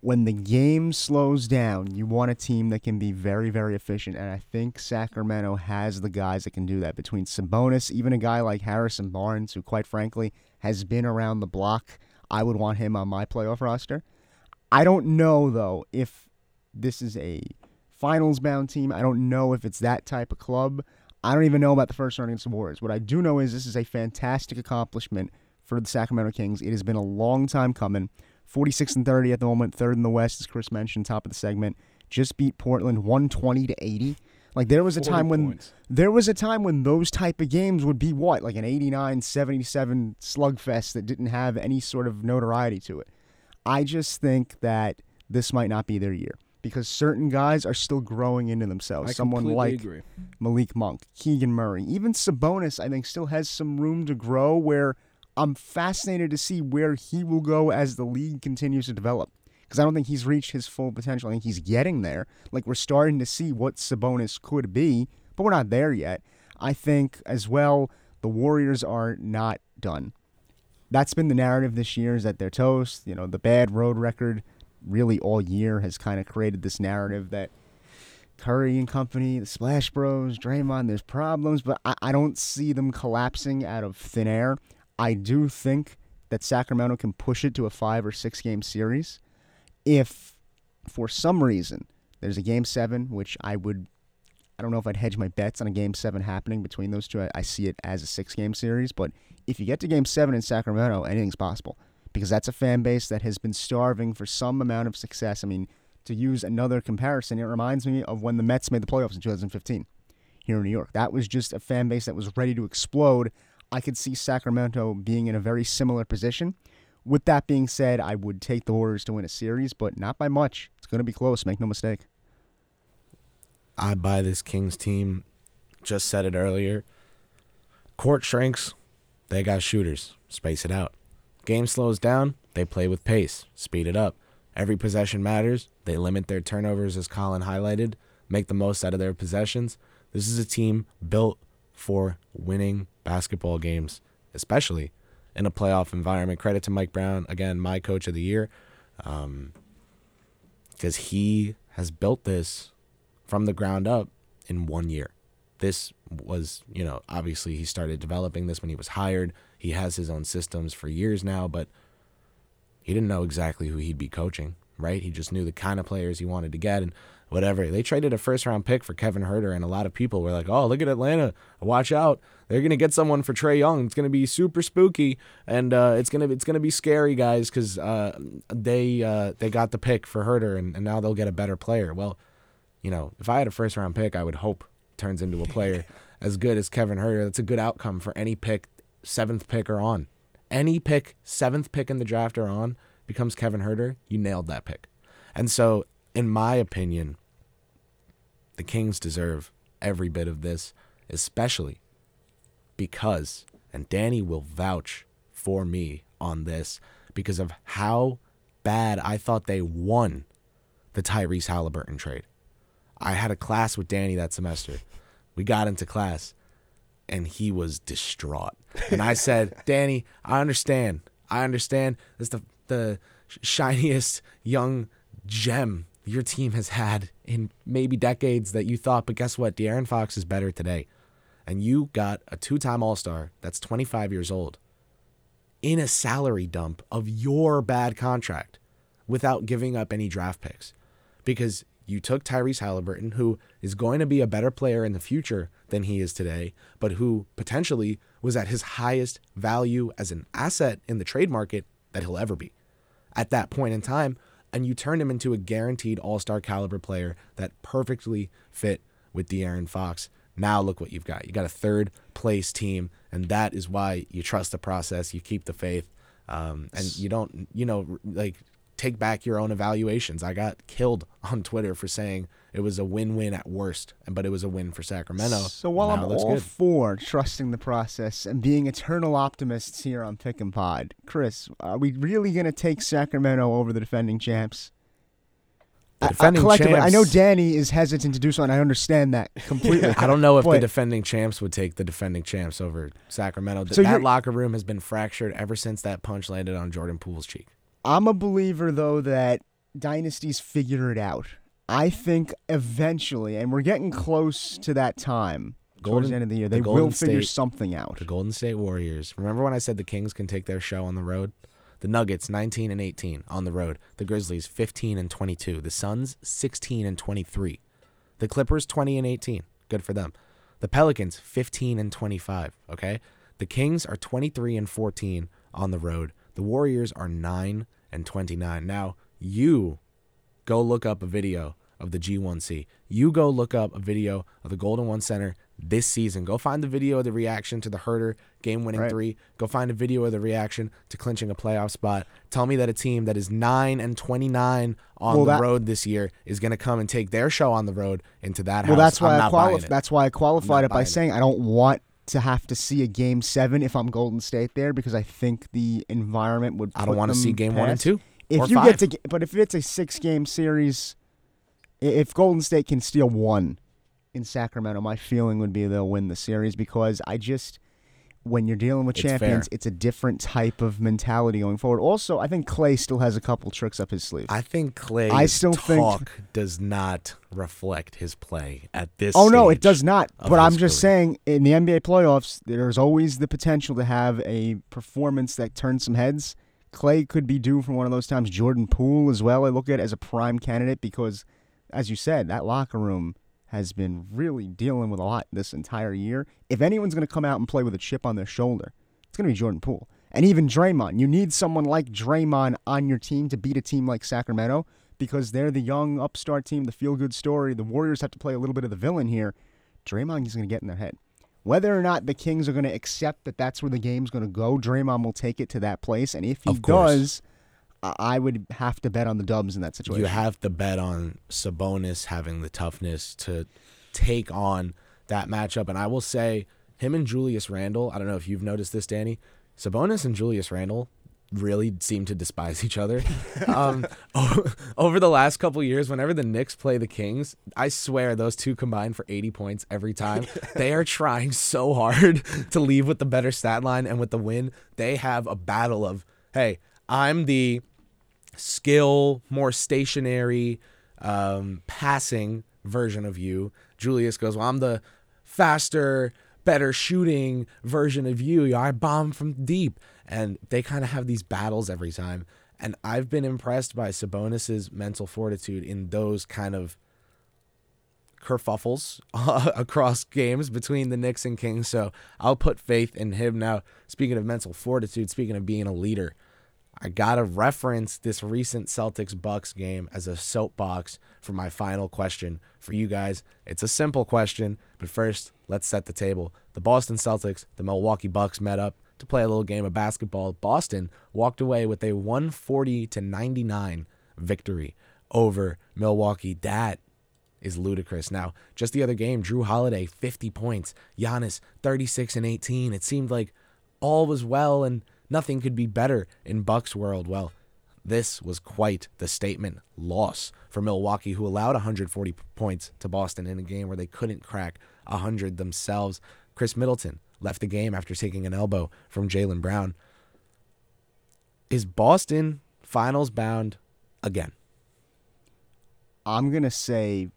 When the game slows down, you want a team that can be very, very efficient. And I think Sacramento has the guys that can do that. Between Sabonis, even a guy like Harrison Barnes, who quite frankly has been around the block, I would want him on my playoff roster. I don't know, though, if this is a finals bound team. I don't know if it's that type of club. I don't even know about the first round against the Warriors. What I do know is this is a fantastic accomplishment for the Sacramento Kings. It has been a long time coming. 46 and 30 at the moment, third in the West, as Kris mentioned, top of the segment. Just beat Portland 120 to 80. Like there was a time when points. there was a time when those type of games would be what, like an 89 77 slugfest that didn't have any sort of notoriety to it. I just think that this might not be their year because certain guys are still growing into themselves. I Someone like agree. Malik Monk, Keegan Murray, even Sabonis, I think still has some room to grow where I'm fascinated to see where he will go as the league continues to develop. Because I don't think he's reached his full potential. I think he's getting there. Like we're starting to see what Sabonis could be, but we're not there yet. I think as well the Warriors are not done. That's been the narrative this year is that they're toast. You know, the bad road record really all year has kind of created this narrative that Curry and company, the Splash Bros, Draymond, there's problems, but I, I don't see them collapsing out of thin air. I do think that Sacramento can push it to a five or six game series if, for some reason, there's a game seven, which I would, I don't know if I'd hedge my bets on a game seven happening between those two. I, I see it as a six game series, but if you get to game seven in Sacramento, anything's possible because that's a fan base that has been starving for some amount of success. I mean, to use another comparison, it reminds me of when the Mets made the playoffs in 2015 here in New York. That was just a fan base that was ready to explode. I could see Sacramento being in a very similar position. With that being said, I would take the Warriors to win a series, but not by much. It's going to be close, make no mistake. I buy this Kings team. Just said it earlier. Court shrinks. They got shooters. Space it out. Game slows down. They play with pace. Speed it up. Every possession matters. They limit their turnovers, as Colin highlighted. Make the most out of their possessions. This is a team built for winning basketball games, especially in a playoff environment. Credit to Mike Brown, again, my coach of the year, um, because he has built this from the ground up in one year. This was, you know, obviously he started developing this when he was hired. He has his own systems for years now, but he didn't know exactly who he'd be coaching, right? He just knew the kind of players he wanted to get and whatever. They traded a first round pick for Kevin Huerter, and a lot of people were like, "Oh, look at Atlanta! Watch out! They're gonna get someone for Trae Young. It's gonna be super spooky, and uh, it's gonna it's gonna be scary, guys, because uh, they uh, they got the pick for Huerter, and, and now they'll get a better player." Well, you know, if I had a first round pick, I would hope turns into a player as good as Kevin Huerter. That's a good outcome for any pick, seventh pick or on. Any pick, seventh pick in the draft or on becomes Kevin Huerter. You nailed that pick. And so, in my opinion, the Kings deserve every bit of this, especially because, and Danny will vouch for me on this, because of how bad I thought they won the Tyrese Halliburton trade. I had a class with Danny that semester. We got into class and he was distraught. And I said, Danny, I understand. I understand. It's the, the shiniest young gem your team has had in maybe decades that you thought, but guess what? De'Aaron Fox is better today. And you got a two time All Star that's 25 years old in a salary dump of your bad contract without giving up any draft picks. Because you took Tyrese Halliburton, who is going to be a better player in the future than he is today, but who potentially was at his highest value as an asset in the trade market that he'll ever be at that point in time. And you turned him into a guaranteed all star caliber player that perfectly fit with De'Aaron Fox. Now look what you've got. You got a third place team, and that is why you trust the process, you keep the faith, um, and you don't, you know, like take back your own evaluations. I got killed on Twitter for saying it was a win-win at worst, but it was a win for Sacramento. So while I'm all good. for trusting the process and being eternal optimists here on Pick and Pod, Kris, are we really going to take Sacramento over the defending champs? The I- I- defending collectively, I know Danny is hesitant to do so, and I understand that completely. I don't know if the defending champs would take the defending champs over Sacramento. So that locker room has been fractured ever since that punch landed on Jordan Poole's cheek. I'm a believer though that dynasties figure it out. I think eventually, and we're getting close to that time towards Golden- the end of the year, they Golden will figure something out. The Golden State Warriors. Remember when I said the Kings can take their show on the road? The Nuggets 19 and 18 on the road. The Grizzlies 15 and 22. The Suns 16 and 23. The Clippers 20 and 18. Good for them. The Pelicans 15 and 25, okay? The Kings are 23 and 14 on the road. The Warriors are 9 and 29. Now, you go look up a video of the G1C. You go look up a video of the Golden One Center this season. Go find the video of the reaction to the Huerter game winning Right. three. Go find a video of the reaction to clinching a playoff spot. Tell me that a team that is 9 and 29 on Well, the that- road this year is going to come and take their show on the road into that Well, house. that's why I'm I not buying qualif- it. That's why I qualified it by it. saying I don't want to have to see a game seven if I'm Golden State there because I think the environment would. I don't want wanna see game one and two If you five. get to, but if it's a six game series, if Golden State can steal one in Sacramento, my feeling would be they'll win the series because I just. When you're dealing with It's champions, fair. it's a different type of mentality going forward. Also, I think Clay still has a couple tricks up his sleeve. I think Clay. I still think- talk does not reflect his play at this Oh no, it does not. But I'm just career. saying, in the NBA playoffs, there's always the potential to have a performance that turns some heads. Clay could be due for one of those times. Jordan Poole as well. I look at as a prime candidate because, as you said, that locker room has been really dealing with a lot this entire year. If anyone's going to come out and play with a chip on their shoulder, it's going to be Jordan Poole. And even Draymond. You need someone like Draymond on your team to beat a team like Sacramento because they're the young upstart team, the feel good story. The Warriors have to play a little bit of the villain here. Draymond is going to get in their head. Whether or not the Kings are going to accept that that's where the game's going to go, Draymond will take it to that place. And if he does, I would have to bet on the Dubs in that situation. You have to bet on Sabonis having the toughness to take on that matchup. And I will say, him and Julius Randle, I don't know if you've noticed this, Danny. Sabonis and Julius Randle really seem to despise each other. um, over the last couple years, whenever the Knicks play the Kings, I swear those two combine for 80 points every time. they are trying so hard to leave with the better stat line, and with the win, they have a battle of, hey, I'm the skill, more stationary, um, passing version of you. Julius goes, Well, I'm the faster, better shooting version of you. I bomb from deep. And they kind of have these battles every time. And I've been impressed by Sabonis's mental fortitude in those kind of kerfuffles across games between the Knicks and Kings. So I'll put faith in him. Now, speaking of mental fortitude, speaking of being a leader, I got to reference this recent Celtics Bucks game as a soapbox for my final question for you guys. It's a simple question, but first, let's set the table. The Boston Celtics, the Milwaukee Bucks met up to play a little game of basketball. Boston walked away with a 140 to 99 victory over Milwaukee. That is ludicrous. Now, just the other game, Jrue Holiday 50 points, Giannis 36 and 18. It seemed like all was well and nothing could be better in Bucks world. Well, this was quite the statement loss for Milwaukee, who allowed 140 points to Boston in a game where they couldn't crack 100 themselves. Khris Middleton left the game after taking an elbow from Jaylen Brown. Is Boston finals bound again? I'm gonna say,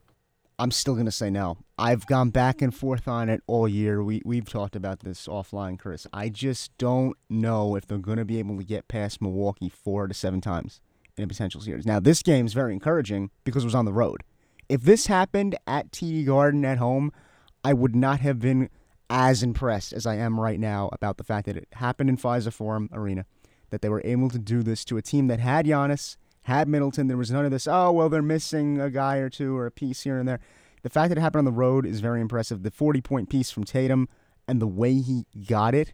I'm still gonna say no. I've gone back and forth on it all year. We we've talked about this offline, Kris. I just don't know if they're gonna be able to get past Milwaukee four to seven times in a potential series. Now this game is very encouraging because it was on the road. If this happened at TD Garden at home, I would not have been as impressed as I am right now about the fact that it happened in Fiserv Forum Arena, that they were able to do this to a team that had Giannis, had Middleton. There was none of this, oh, well, they're missing a guy or two or a piece here and there. The fact that it happened on the road is very impressive. The 40 point piece from Tatum and the way he got it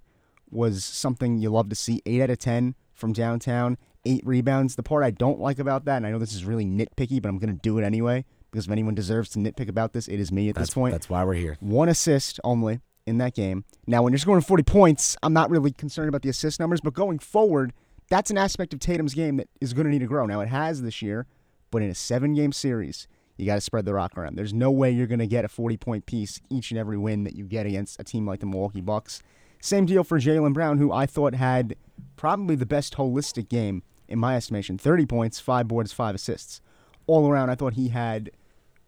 was something you love to see. 8 out of 10 from downtown, 8 rebounds. The part I don't like about that, and I know this is really nitpicky, but I'm going to do it anyway because if anyone deserves to nitpick about this, it is me at That's this point. That's why we're here. One assist only in that game. Now, when you're scoring 40 points, I'm not really concerned about the assist numbers, but going forward, that's an aspect of Tatum's game that is going to need to grow. Now, it has this year, but in a seven game series, you got to spread the rock around. There's no way you're going to get a 40 point piece each and every win that you get against a team like the Milwaukee Bucks. Same deal for Jaylen Brown, who I thought had probably the best holistic game in my estimation 30 points, five boards, five assists. All around, I thought he had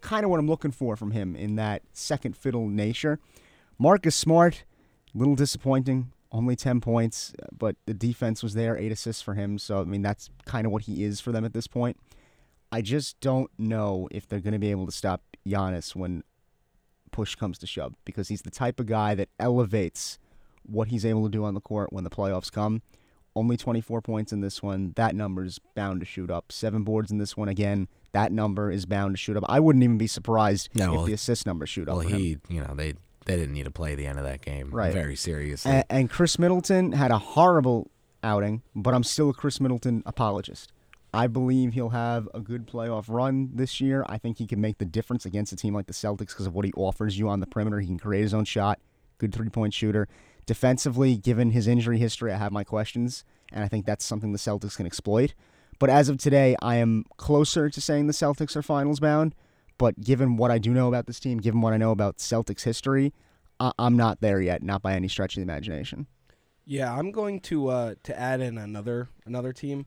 kind of what I'm looking for from him in that second fiddle nature. Marcus Smart, little disappointing, only 10 points, but the defense was there, eight assists for him. So, I mean, that's kind of what he is for them at this point. I just don't know if they're going to be able to stop Giannis when push comes to shove because he's the type of guy that elevates what he's able to do on the court when the playoffs come. Only 24 points in this one. That number is bound to shoot up. Seven boards in this one again. That number is bound to shoot up. I wouldn't even be surprised No, if well, the assist number shoot Well, up. him. he, you know, they they didn't need to play the end of that game Right. very seriously. And, and Khris Middleton had a horrible outing, but I'm still a Khris Middleton apologist. I believe he'll have a good playoff run this year. I think he can make the difference against a team like the Celtics because of what he offers you on the perimeter. He can create his own shot, good three point shooter. Defensively, given his injury history, I have my questions, and I think that's something the Celtics can exploit. But as of today, I am closer to saying the Celtics are finals bound. But given what I do know about this team, given what I know about Celtics history, I- I'm not there yet, not by any stretch of the imagination. Yeah, I'm going to uh, to add in another another team.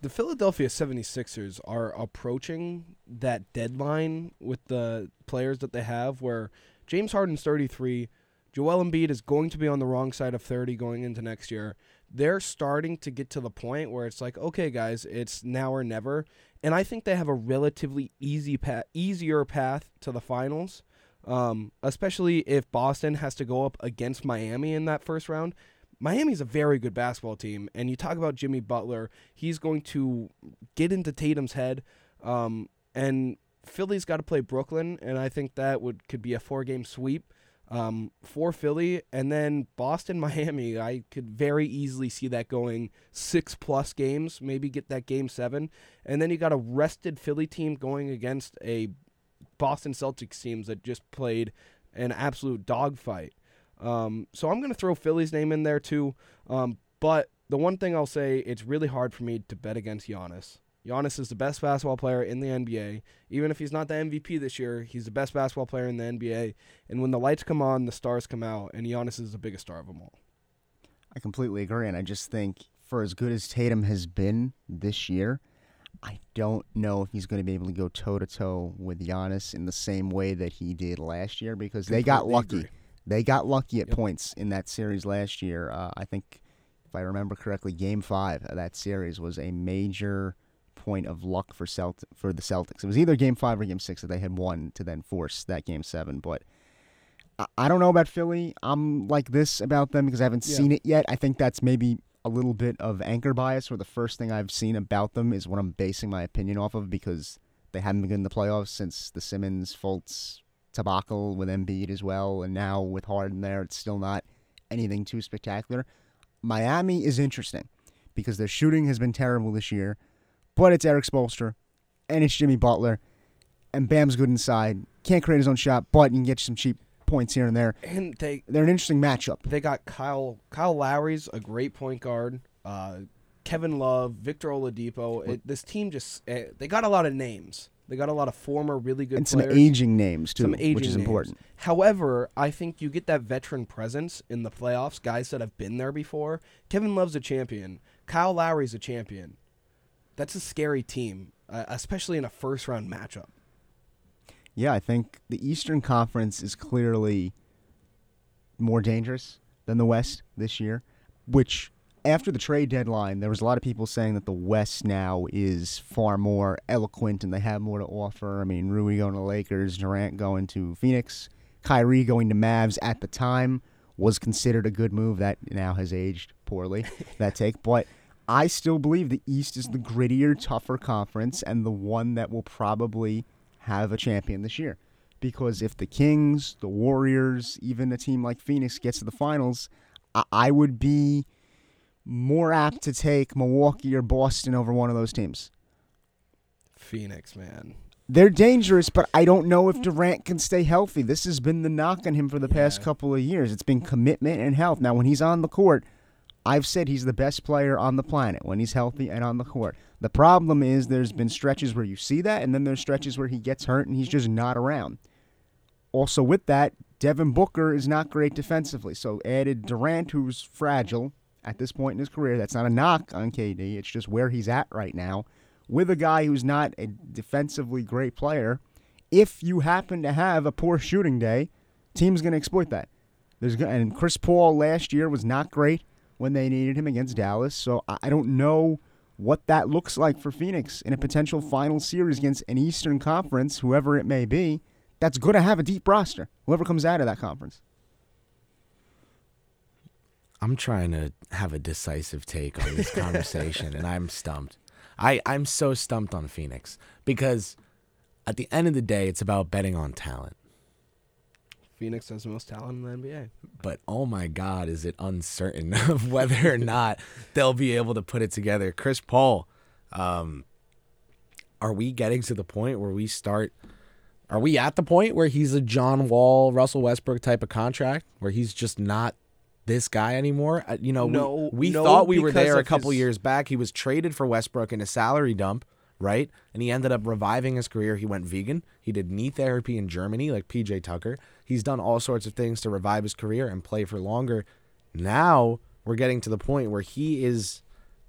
The Philadelphia 76ers are approaching that deadline with the players that they have where James Harden's 33, Joel Embiid is going to be on the wrong side of 30 going into next year. They're starting to get to the point where it's like, okay, guys, it's now or never. And I think they have a relatively easy path, easier path to the finals, um, especially if Boston has to go up against Miami in that first round. Miami's a very good basketball team, and you talk about Jimmy Butler. He's going to get into Tatum's head, um, and Philly's got to play Brooklyn, and I think that would could be a four game sweep um, for Philly, and then Boston, Miami. I could very easily see that going six plus games, maybe get that game seven, and then you got a rested Philly team going against a Boston Celtics teams that just played an absolute dogfight. Um, so I'm going to throw Philly's name in there too. Um, but the one thing I'll say, it's really hard for me to bet against Giannis. Giannis is the best basketball player in the NBA. Even if he's not the MVP this year, he's the best basketball player in the NBA. And when the lights come on, the stars come out, and Giannis is the biggest star of them all. I completely agree, and I just think for as good as Tatum has been this year, I don't know if he's going to be able to go toe to toe with Giannis in the same way that he did last year because they got lucky. agree. They got lucky at Yep. points in that series last year. Uh, I think if I remember correctly, Game Five of that series was a major point of luck for Celt- for the Celtics. It was either Game Five or Game Six that they had won to then force that Game Seven. But I, I don't know about Philly. I'm like this about them because I haven't Yeah. seen it yet. I think that's maybe a little bit of anchor bias, where the first thing I've seen about them is what I'm basing my opinion off of because they haven't been in the playoffs since the Simmons Fultz debacle with Embiid as well, and now with Harden there, it's still not anything too spectacular. Miami is interesting because their shooting has been terrible this year, but it's Erik Spoelstra and it's Jimmy Butler, and Bam's good inside. Can't create his own shot, but you can get some cheap points here and there. And they They're an interesting matchup. they got Kyle Kyle Lowry's a great point guard. Uh, Kevin Love, Victor Oladipo. It, this team just eh, they got a lot of names. They got a lot of former really good and some players. aging names too, some aging which is names. important. However, I think you get that veteran presence in the playoffs, guys that have been there before. Kevin Love's a champion. Kyle Lowry's a champion. That's a scary team, uh, especially in a first round matchup. Yeah, I think the Eastern Conference is clearly more dangerous than the West this year, which after the trade deadline, there was a lot of people saying that the West now is far more eloquent and they have more to offer. I mean, Rui going to Lakers, Durant going to Phoenix, Kyrie going to Mavs at the time was considered a good move. That now has aged poorly, that take. But I still believe the East is the grittier, tougher conference and the one that will probably have a champion this year. Because if the Kings, the Warriors, even a team like Phoenix gets to the finals, I, I would be more apt to take Milwaukee or Boston over one of those teams. Phoenix, man. They're dangerous, but I don't know if Durant can stay healthy. This has been the knock on him for the past couple of years. It's been commitment and health. Now, when he's on the court, I've said he's the best player on the planet when he's healthy and on the court. The problem is there's been stretches where you see that, and then there's stretches where he gets hurt and he's just not around. Also, with that, Devin Booker is not great defensively. So, added Durant, who's fragile at this point in his career. That's not a knock on KD. It's just where he's at right now. With a guy who's not a defensively great player, if you happen to have a poor shooting day, team's going to exploit that. There's and Chris Paul last year was not great when they needed him against Dallas. So I don't know what that looks like for Phoenix in a potential final series against an Eastern Conference, whoever it may be. That's going to have a deep roster. Whoever comes out of that conference. I'm trying to have a decisive take on this conversation, and I'm stumped. I, I'm so stumped on Phoenix because at the end of the day, it's about betting on talent. Phoenix has the most talent in the NBA. But oh my God, is it uncertain of whether or not they'll be able to put it together? Chris Paul, um, are we getting to the point where we start? Are we at the point where he's a John Wall, Russell Westbrook type of contract, where he's just not this guy anymore? Uh, You know, we- No, we, no, thought we were there a couple his- years back. He was traded for Westbrook in a salary dump, right? And he ended up reviving his career. He went vegan. He did knee therapy in Germany, like PJ Tucker. He's done all sorts of things to revive his career and play for longer. Now we're getting to the point where he is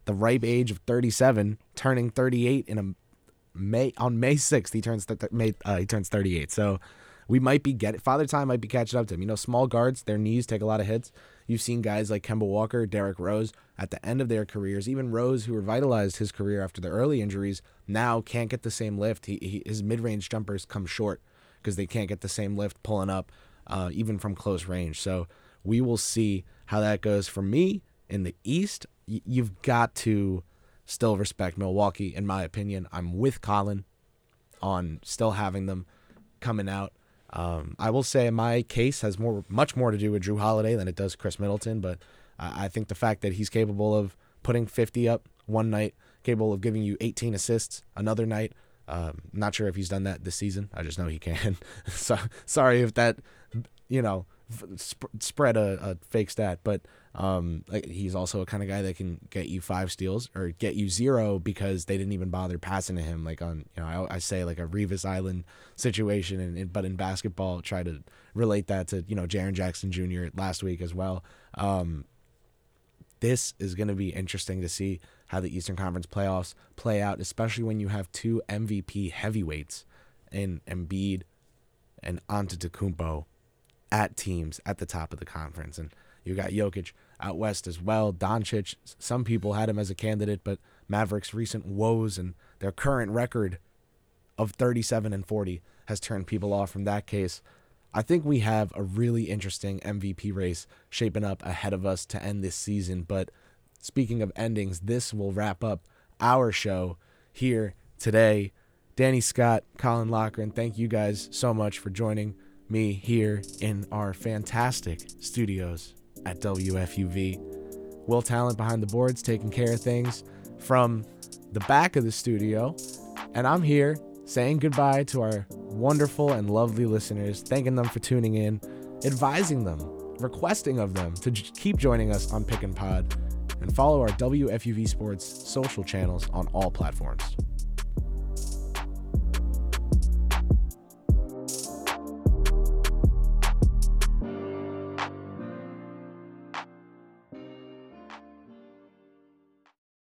the ripe age of 37, turning 38 in a May on May 6th. He turns th- May uh, he turns 38. So we might be getting Father Time might be catching up to him. You know, small guards, their knees take a lot of hits. You've seen guys like Kemba Walker, Derrick Rose at the end of their careers. Even Rose, who revitalized his career after the early injuries, now can't get the same lift. He, he his mid range jumpers come short because they can't get the same lift pulling up, uh, even from close range. So we will see how that goes. For me in the East, y- you've got to still respect Milwaukee. In my opinion, I'm with Colin on still having them coming out. Um, I will say my case has more, much more to do with Jrue Holiday than it does Khris Middleton. But I, I think the fact that he's capable of putting 50 up one night, capable of giving you 18 assists another night. Um, not sure if he's done that this season. I just know he can. so sorry if that, you know, sp- spread a, a fake stat, but um, like he's also a kind of guy that can get you five steals or get you zero because they didn't even bother passing to him. Like on, you know, I, I say like a Revis Island situation, and, and but in basketball, try to relate that to you know Jaren Jackson Jr. last week as well. Um, this is going to be interesting to see how the Eastern Conference playoffs play out, especially when you have two MVP heavyweights in Embiid and Antetokounmpo at teams at the top of the conference. And You got Jokic out west as well. Doncic, some people had him as a candidate, but Mavericks' recent woes and their current record of 37 and 40 has turned people off from that case. I think we have a really interesting MVP race shaping up ahead of us to end this season. But speaking of endings, this will wrap up our show here today. Danny Scott, Colin Loughran, thank you guys so much for joining me here in our fantastic studios at WFUV. Will Talent behind the boards taking care of things from the back of the studio. And I'm here saying goodbye to our wonderful and lovely listeners, thanking them for tuning in, advising them, requesting of them to keep joining us on Pick and Pod, and follow our WFUV Sports social channels on all platforms.